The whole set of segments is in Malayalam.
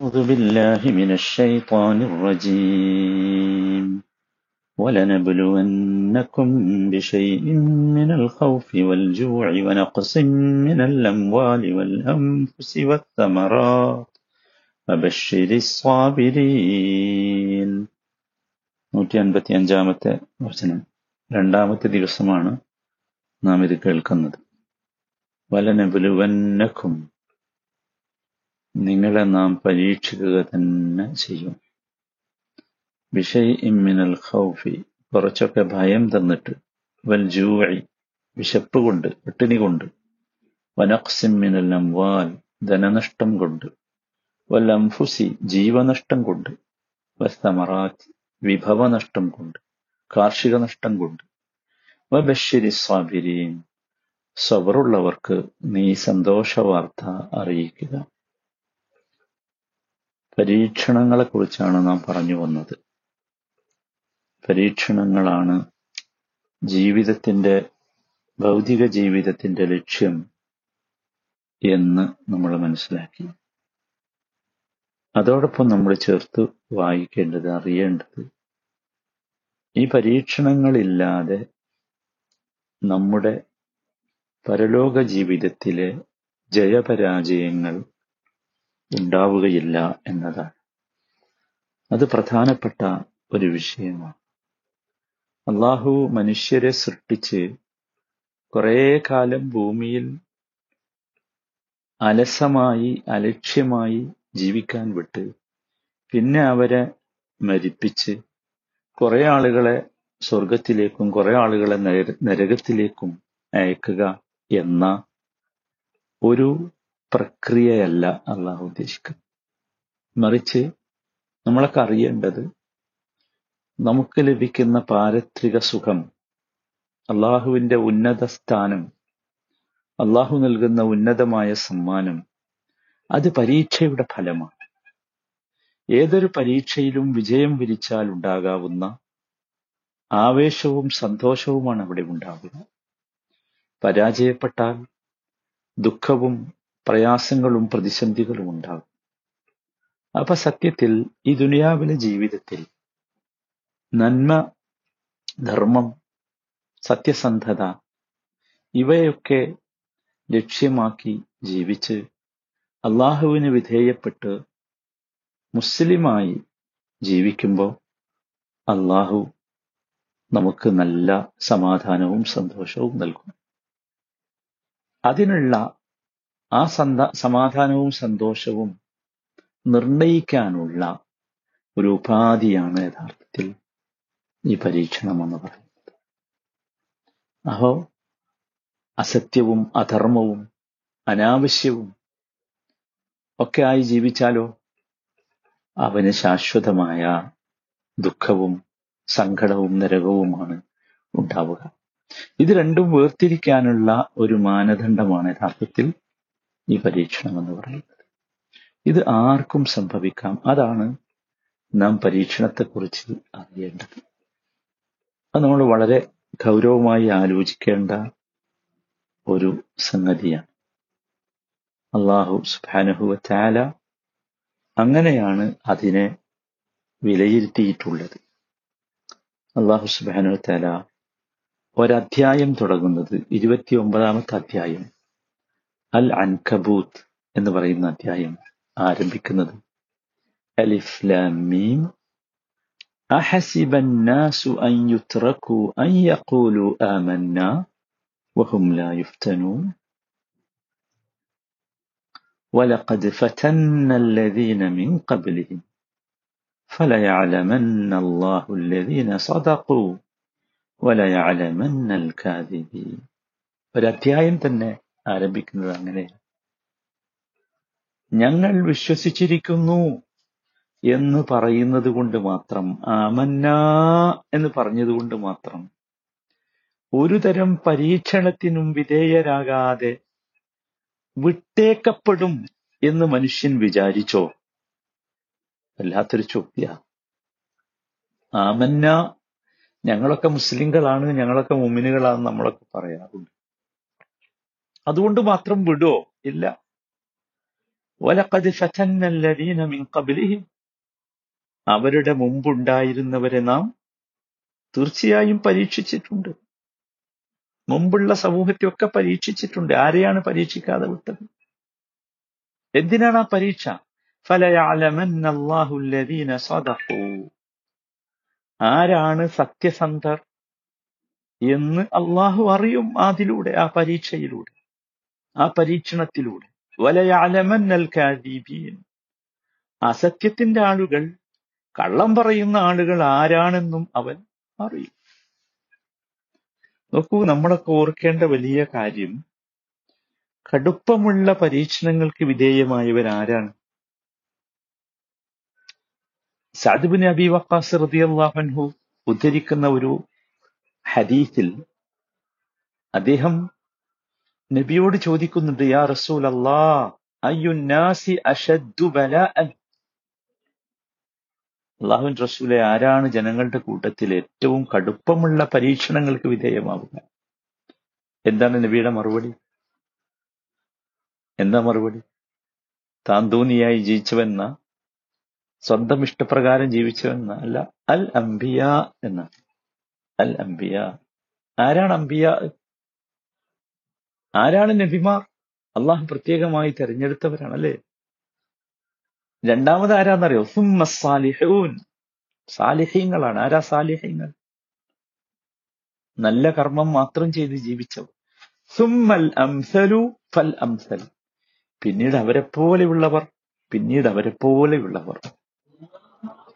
أعوذ بالله من الشيطان الرجيم ولنبلونكم بشيء من الخوف والجوع ونقص من الأموال والأنفس والثمرات وبشر الصابرين നൂറ്റി അൻപത്തി അഞ്ചാമത്തെ വചനം രണ്ടാമത്തെ ദിവസമാണ് നാം ഇത് കേൾക്കുന്നത് വലനബുലുവന്നക്കും നിങ്ങളെ നാം പരീക്ഷിക്കുക തന്നെ ചെയ്യും. വിഷയ് ഇമ്മിനൽ ഖൗഫി കുറച്ചൊക്കെ ഭയം തന്നിട്ട് വൽ ജൂവഴി വിശപ്പ് കൊണ്ട് പട്ടിണി കൊണ്ട് വനക്സിമ്മിനൽ അംവാൽ ധനനഷ്ടം കൊണ്ട് വൽ അംഫുസി ജീവനഷ്ടം കൊണ്ട് വസ്തമറാത്ത് വിഭവനഷ്ടം കൊണ്ട് കാർഷിക നഷ്ടം കൊണ്ട്. വബശ്ശിരി സ്വാബിരീൻ സബറുള്ളവർക്ക് നീ സന്തോഷവാർത്ത അറിയിക്കുക. പരീക്ഷണങ്ങളെക്കുറിച്ചാണ് നാം പറഞ്ഞു വന്നത്. പരീക്ഷണങ്ങളാണ് ജീവിതത്തിന്റെ ഭൗതിക ജീവിതത്തിന്റെ ലക്ഷ്യം എന്ന് നമ്മൾ മനസ്സിലാക്കി. അതോടൊപ്പം നമ്മൾ ചേർത്ത് വായിക്കേണ്ടത് അറിയേണ്ടത് ഈ പരീക്ഷണങ്ങളില്ലാതെ നമ്മുടെ പരലോക ജീവിതത്തിലെ ജയപരാജയങ്ങൾ ഉണ്ടാവുകയില്ല എന്നതാണ്. അത് പ്രധാനപ്പെട്ട ഒരു വിഷയമാണ്. അള്ളാഹു മനുഷ്യരെ സൃഷ്ടിച്ച് കുറേ കാലം ഭൂമിയിൽ അലസമായി അലക്ഷ്യമായി ജീവിക്കാൻ വിട്ട് പിന്നെ അവരെ മരിപ്പിച്ച് കുറെ ആളുകളെ സ്വർഗത്തിലേക്കും കുറെ ആളുകളെ നരകത്തിലേക്കും അയക്കുക എന്ന ഒരു പ്രക്രിയയല്ല അള്ളാഹു ഉദ്ദേശിക്കുന്നത് മറിച്ച് നമ്മളൊക്കെ അറിയേണ്ടത് നമുക്ക് ലഭിക്കുന്ന പാരത്രിക സുഖം അള്ളാഹുവിന്റെ ഉന്നത സ്ഥാനം അള്ളാഹു നൽകുന്ന ഉന്നതമായ സമ്മാനം അത് പരീക്ഷയുടെ ഫലമാണ്. ഏതൊരു പരീക്ഷയിലും വിജയം വിരിച്ചാൽ ഉണ്ടാകാവുന്ന ആവേശവും സന്തോഷവുമാണ് അവിടെ ഉണ്ടാകുക പരാജയപ്പെട്ടാൽ ദുഃഖവും പ്രയാസങ്ങളും പ്രതിസന്ധികളും ഉണ്ടാകും. അപ്പൊ സത്യത്തിൽ ഈ ദുനിയാവിലെ ജീവിതത്തിൽ നന്മ ധർമ്മം സത്യസന്ധത ഇവയൊക്കെ ലക്ഷ്യമാക്കി ജീവിച്ച് അള്ളാഹുവിന് വിധേയപ്പെട്ട് മുസ്ലിമായി ജീവിക്കുമ്പോൾ അള്ളാഹു നമുക്ക് നല്ല സമാധാനവും സന്തോഷവും നൽകും. അതിനുള്ള ആ സന്ത സമാധാനവും സന്തോഷവും നിർണയിക്കാനുള്ള ഒരു ഉപാധിയാണ് യഥാർത്ഥത്തിൽ ഈ പരീക്ഷണം എന്ന് പറയുന്നത്. അഹോ അസത്യവും അധർമ്മവും അനാവശ്യവും ഒക്കെ ആയി ജീവിച്ചാലോ? അവന് ശാശ്വതമായ ദുഃഖവും സങ്കടവും നരകവുമാണ് ഉണ്ടാവുക. ഇത് രണ്ടും വേർതിരിക്കാനുള്ള ഒരു മാനദണ്ഡമാണ് യഥാർത്ഥത്തിൽ ഈ പരീക്ഷണം എന്ന് പറയുന്നത്. ഇത് ആർക്കും സംഭവിക്കാം. അതാണ് നാം പരീക്ഷണത്തെക്കുറിച്ച് അറിയേണ്ടത്. അത് നമ്മൾ വളരെ ഗൗരവമായി ആലോചിക്കേണ്ട ഒരു സംഗതിയാണ്. അള്ളാഹു സുബാനഹുവ ചാല അങ്ങനെയാണ് അതിനെ വിലയിരുത്തിയിട്ടുള്ളത്. അള്ളാഹു സുബാനു താല ഒരധ്യായം തുടങ്ങുന്നത് ഇരുപത്തി ഒമ്പതാമത്തെ അധ്യായം അൽ അൻകബൂത്ത് എന്ന് പറയുന്ന അധ്യായം ആരംഭിക്കുന്നത് അലിഫ് ലാം മീം أحسب الناس أن يتركوا أن يقولوا آمنا وهم لا يفتنون ولقد فتنا الذين من قبلهم فليعلمن الله الذين صدقوا وليعلمن الكاذبين ഒരധ്യായം തന്നെ ആരംഭിക്കുന്നത് അങ്ങനെയാണ് ഞങ്ങൾ വിശ്വസിച്ചിരിക്കുന്നു എന്ന് പറയുന്നത് കൊണ്ട് മാത്രം ആമന്ന എന്ന് പറഞ്ഞതുകൊണ്ട് മാത്രം. ഒരു തരം പരീക്ഷണത്തിനും വിധേയരാകാതെ വിട്ടേക്കപ്പെടും എന്ന് മനുഷ്യൻ വിചാരിച്ചോ? വല്ലാത്തൊരു ചോദ്യ. ആമന്ന ഞങ്ങളൊക്കെ മുസ്ലിങ്ങളാണ് ഞങ്ങളൊക്കെ മുമ്മിനുകളാണെന്ന് നമ്മളൊക്കെ പറയാറുണ്ട്. അതുകൊണ്ട് മാത്രം വിടുവോ? ഇല്ല. കബിലിഹിം അവരുടെ മുമ്പുണ്ടായിരുന്നവരെ നാം തീർച്ചയായും പരീക്ഷിച്ചിട്ടുണ്ട്. മുമ്പുള്ള സമൂഹത്തെയൊക്കെ പരീക്ഷിച്ചിട്ടുണ്ട്. ആരെയാണ് പരീക്ഷിക്കാതെ വിട്ടത്? എന്തിനാണ് ആ പരീക്ഷ? ആരാണ് സത്യസന്ധർ എന്ന് അള്ളാഹു അറിയും അതിലൂടെ ആ പരീക്ഷയിലൂടെ. ആ പരീക്ഷണത്തിലൂടെ. വലയാലമന്നൽ കാദീബീൻ. അസത്യത്തിന്റെ ആളുകൾ കള്ളം പറയുന്ന ആളുകൾ ആരാണെന്നും അവൻ അറിയും. നോക്കൂ നമ്മളൊക്കെ ഓർക്കേണ്ട വലിയ കാര്യം കടുപ്പമുള്ള പരീക്ഷണങ്ങൾക്ക് വിധേയമായവർ ആരാണ്? സാദിബിൻ അബി വക്കാസ് റതിയാഹൻഹു ഉദ്ധരിക്കുന്ന ഒരു ഹദീസിൽ അദ്ദേഹം നബിയോട് ചോദിക്കുന്നുണ്ട് യാ റസൂൽ അല്ലാ അയ്യുന്നാസി അഷദ്ദു ബലാഅൻ? അള്ളാഹുൻ റസൂലെ ആരാണ് ജനങ്ങളുടെ കൂട്ടത്തിൽ ഏറ്റവും കടുപ്പമുള്ള പരീക്ഷണങ്ങൾക്ക് വിധേയമാവുക എന്താണ് നബിയുടെ മറുപടി? എന്താ മറുപടി? താന്തൂനിയായി ജീവിച്ചവെന്ന സ്വന്തം ഇഷ്ടപ്രകാരം ജീവിച്ചവെന്ന അല്ല അൽ അംബിയ എന്ന അൽ അംബിയ. ആരാണ് അംബിയ? ആരാണ് നബിമാർ? അള്ളാഹു പ്രത്യേകമായി തെരഞ്ഞെടുത്തവരാണ് അല്ലേ രണ്ടാമത് ആരാന്നറിയോ? സാലിഹൂൻ. സാലിഹ്യങ്ങളാണ് ആരാ സാലിഹ്യങ്ങൾ നല്ല കർമ്മം മാത്രം ചെയ്ത് ജീവിച്ചവർ. സുമ്മൽ അംസലു ഫൽ അംസൽ. പിന്നീട് അവരെ പോലെയുള്ളവർ പിന്നീട് അവരെ പോലെയുള്ളവർ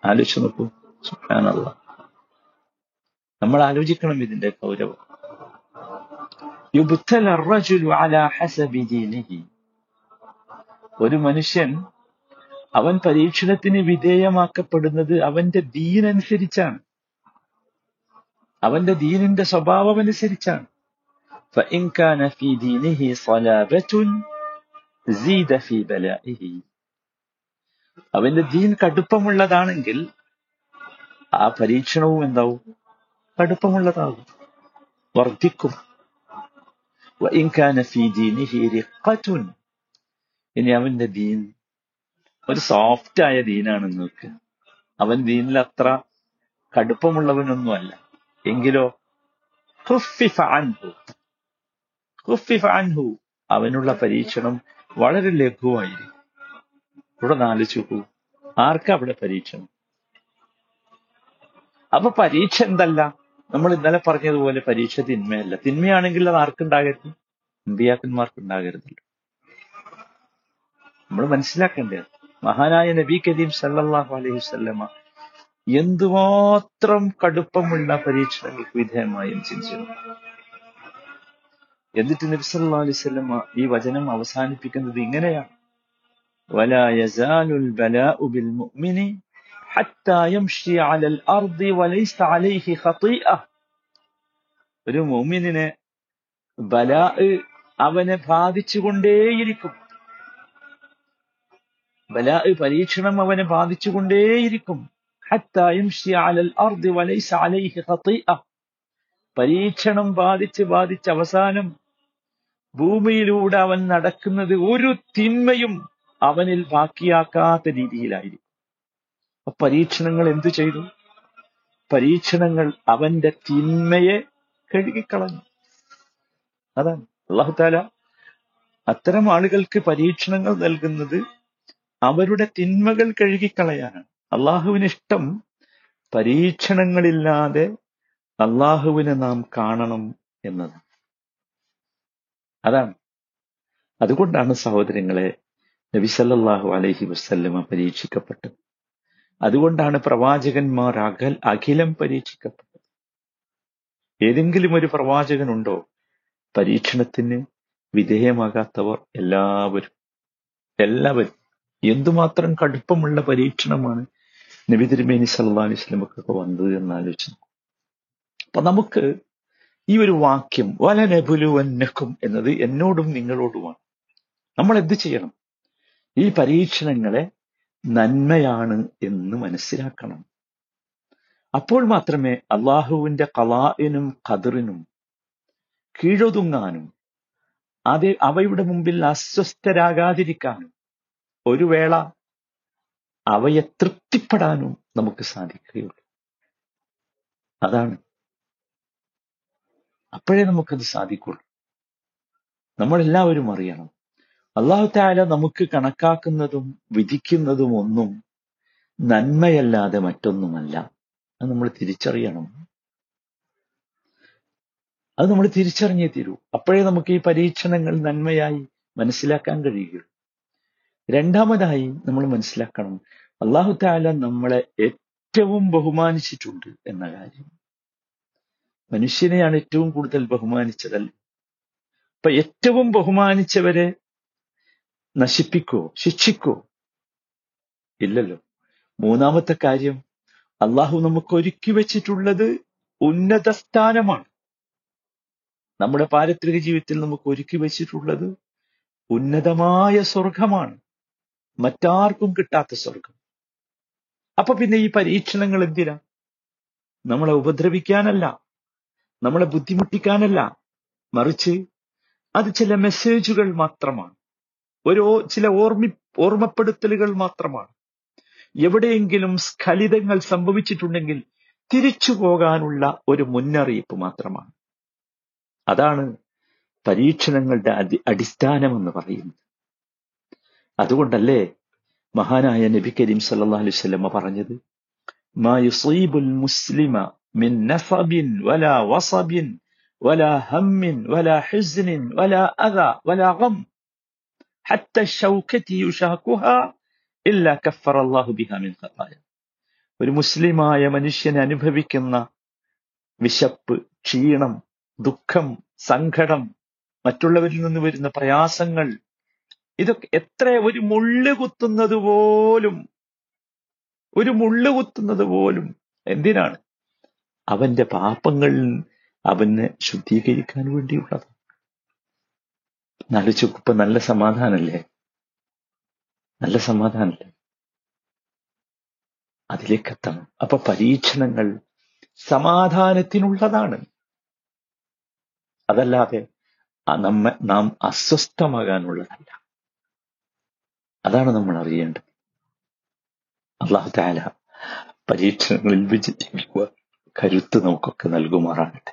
ആലോചിച്ചു നോക്കൂ. സുഖാനുള്ള നമ്മൾ ആലോചിക്കണം ഇതിന്റെ ഗൗരവം. യുബ്തല റജുലു ഹസബി ദീനിഹി ഒരു മനുഷ്യൻ അവൻ പരീക്ഷണത്തിന് വിധേയമാക്കപ്പെടുന്നത് അവന്റെ ദീനനുസരിച്ചാണ്. അവന്റെ ദീനിന്റെ സ്വഭാവം അനുസരിച്ചാണ്. അവന്റെ ദീൻ കടുപ്പമുള്ളതാണെങ്കിൽ ആ പരീക്ഷണവും എന്താവും? കടുപ്പമുള്ളതാകും. വർദ്ധിക്കും. وإن كان في دينه رقة ഇനി അവന്റെ ദീൻ ഒരു സോഫ്റ്റ് ആയ ദീനാണ് നോക്ക് അവൻ ദീനിൽ അത്ര കടുപ്പമുള്ളവനൊന്നുമല്ല എങ്കിലോ ഖുഫിഫ അൻഹു ഖുഫിഫ അൻഹു അവനുള്ള പരീക്ഷണം വളരെ ലഘുവായിരിക്കും ഇവിടെ നാലിച്ചു ആർക്കാ അവിടെ പരീക്ഷണം അപ്പൊ പരീക്ഷ എന്തല്ല നമ്മൾ ഇന്നലെ പറഞ്ഞതുപോലെ പരീക്ഷ തിന്മയല്ല. തിന്മയാണെങ്കിൽ അത് ആർക്കുണ്ടാകരുത്? അമ്പിയാക്കന്മാർക്ക് ഉണ്ടാകരുതല്ലോ നമ്മൾ മനസ്സിലാക്കേണ്ടത് മഹാനായ നബി കരീം സല്ലാഹു അലൈഹി വസല്ലമ എന്തുമാത്രം കടുപ്പമുള്ള പരീക്ഷണങ്ങൾക്ക് വിധേയമായും ചിന്തിച്ചിരുന്നു. എന്നിട്ട് നബി സല്ലാ അലൈഹി വസല്ലമ ഈ വചനം അവസാനിപ്പിക്കുന്നത് ഇങ്ങനെയാണ്. حتى يمشي على الارض وليس عليه خطيئه ഒരു മുഅ്മിനിനെ ബലാ അവനെ ബാധിച്ചുകൊണ്ടേയിരിക്കും. ബലാ പരീക്ഷണം അവനെ ബാധിച്ചുകൊണ്ടേയിരിക്കും. ഹത്ത يمشي على الارض وليس عليه خطيئه പരീക്ഷണം ബാധിച്ച് ബാധിച്ച് അവസാനം ഭൂമിയിലൂടെ അവൻ നടക്കുന്നത് ഒരു തിന്മയും അവനിൽ ബാക്കിയാക്കാത്ത രീതിയിലായിരിക്കും. പരീക്ഷണങ്ങൾ എന്തു ചെയ്തു? പരീക്ഷണങ്ങൾ അവന്റെ തിന്മയെ കഴുകിക്കളഞ്ഞു. അതാണ്. അള്ളാഹുത്താല അത്തരം ആളുകൾക്ക് പരീക്ഷണങ്ങൾ നൽകുന്നത് അവരുടെ തിന്മകൾ കഴുകിക്കളയാനാണ്. അള്ളാഹുവിന് ഇഷ്ടം പരീക്ഷണങ്ങളില്ലാതെ അള്ളാഹുവിനെ നാം കാണണം എന്നത്. അതാണ്. അതുകൊണ്ടാണ് സഹോദരങ്ങളെ നബി സല്ലല്ലാഹു അലൈഹി വസല്ലമ പരീക്ഷിക്കപ്പെട്ടത്. അതുകൊണ്ടാണ് പ്രവാചകന്മാർ അകൽ അഖിലം പരീക്ഷിക്കപ്പെട്ടത്. ഏതെങ്കിലും ഒരു പ്രവാചകനുണ്ടോ? പരീക്ഷണത്തിന് വിധേയമാകാത്തവർ എല്ലാവരും. എല്ലാവരും. എന്തുമാത്രം കടുപ്പമുള്ള പരീക്ഷണമാണ് നബി തിരുമേനി ഇസ്ലമക്കൊക്കെ അലൈഹി വസല്ലമക്കൊക്കെ വന്നത് എന്നാലോചിച്ചു അപ്പൊ നമുക്ക് ഈ ഒരു വാക്യം വല നബുലുവന്നക്കും എന്നത് എന്നോടും നിങ്ങളോടുമാണ്. നമ്മൾ എന്ത് ചെയ്യണം? ഈ പരീക്ഷണങ്ങളെ നന്മയാണ് എന്ന് മനസ്സിലാക്കണം. അപ്പോൾ മാത്രമേ അള്ളാഹുവിന്റെ കലാവിനും കതിറിനും കീഴൊതുങ്ങാനും അത് അവയുടെ മുമ്പിൽ അസ്വസ്ഥരാകാതിരിക്കാനും ഒരു വേള അവയെ തൃപ്തിപ്പെടാനും നമുക്ക് സാധിക്കുകയുള്ളൂ. അതാണ്. അപ്പോഴേ നമുക്കത് സാധിക്കുള്ളൂ. നമ്മളെല്ലാവരും അറിയണം. അള്ളാഹു താല നമുക്ക് കണക്കാക്കുന്നതും വിധിക്കുന്നതും ഒന്നും നന്മയല്ലാതെ മറ്റൊന്നുമല്ല. അത് നമ്മൾ തിരിച്ചറിയണം. അത് നമ്മൾ തിരിച്ചറിഞ്ഞേ തീരൂ. അപ്പോഴേ നമുക്ക് ഈ പരീക്ഷണങ്ങൾ നന്മയായി മനസ്സിലാക്കാൻ കഴിയുകയുള്ളൂ രണ്ടാമതായി നമ്മൾ മനസ്സിലാക്കണം അള്ളാഹു താല നമ്മളെ ഏറ്റവും ബഹുമാനിച്ചിട്ടുണ്ട് എന്ന കാര്യം. മനുഷ്യനെയാണ് ഏറ്റവും കൂടുതൽ ബഹുമാനിച്ചതല്ല? അപ്പൊ ഏറ്റവും ബഹുമാനിച്ചവരെ നശിപ്പിക്കോ ശിക്ഷിക്കോ. ഇല്ലല്ലോ. മൂന്നാമത്തെ കാര്യം അള്ളാഹു നമുക്ക് ഒരുക്കി വെച്ചിട്ടുള്ളത് ഉന്നത സ്ഥാനമാണ്. നമ്മുടെ പാരത്രിക ജീവിതത്തിൽ നമുക്ക് ഒരുക്കി വെച്ചിട്ടുള്ളത് ഉന്നതമായ സ്വർഗമാണ് മറ്റാർക്കും കിട്ടാത്ത സ്വർഗം അപ്പൊ പിന്നെ ഈ പരീക്ഷണങ്ങൾ എന്തിനാ? നമ്മളെ ഉപദ്രവിക്കാനല്ല നമ്മളെ ബുദ്ധിമുട്ടിക്കാനല്ല. മറിച്ച് അത് ചില മെസ്സേജുകൾ മാത്രമാണ്. ഒരു ചില ഓർമ്മി ഓർമ്മപ്പെടുത്തലുകൾ മാത്രമാണ്. എവിടെയെങ്കിലും സ്ഖലിതങ്ങൾ സംഭവിച്ചിട്ടുണ്ടെങ്കിൽ തിരിച്ചു പോകാനുള്ള ഒരു മുന്നറിയിപ്പ് മാത്രമാണ്. അതാണ് പരീക്ഷണങ്ങളുടെ അടി അടിസ്ഥാനമെന്ന് പറയുന്നത്. അതുകൊണ്ടല്ലേ മഹാനായ നബി കരീം സല്ലല്ലാഹു അലൈഹി വസല്ലമ പറഞ്ഞത്? മാ യുസീബുൽ മുസ്ലിമ മിൻ നസബിൻ വലാ വസബിൻ വലാ ഹമ്മിൻ വലാ ഹിസ്നിൻ വലാ അഗ വലാ ഗം ഹത്ത ഷൗക്കതി യുഷാക്കുഹാ ഇല്ല കഫറ അല്ലാഹു ബിഹാ മിൻ ഖതായ ഒരു മുസ്ലിമായ മനുഷ്യൻ അനുഭവിക്കുന്ന വിശപ്പ് ക്ഷീണം ദുഃഖം സങ്കടം മറ്റുള്ളവരിൽ നിന്ന് വരുന്ന പ്രയാസങ്ങൾ ഇതൊക്കെ എത്ര ഒരു മുള്ള് കുത്തുന്നത് പോലും ഒരു മുള്ള് കുത്തുന്നത് പോലും എന്തിനാണ്? അവന്റെ പാപങ്ങളിൽ അവന് ശുദ്ധീകരിക്കാൻ വേണ്ടിയുള്ളത് നാലുചുക്കുപ്പ നല്ല സമാധാനല്ലേ? നല്ല സമാധാനല്ലേ? അതിലേക്ക് എത്തണം അപ്പൊ പരീക്ഷണങ്ങൾ സമാധാനത്തിനുള്ളതാണ്. അതല്ലാതെ നമ്മ നാം അസ്വസ്ഥമാകാനുള്ളതല്ല. അതാണ് നമ്മൾ അറിയേണ്ടത്. അള്ളാഹു താല പരീക്ഷണങ്ങളിൽ വിജയിക്കുക കരുത്ത് നമുക്കൊക്കെ നൽകുമാറാകട്ടെ.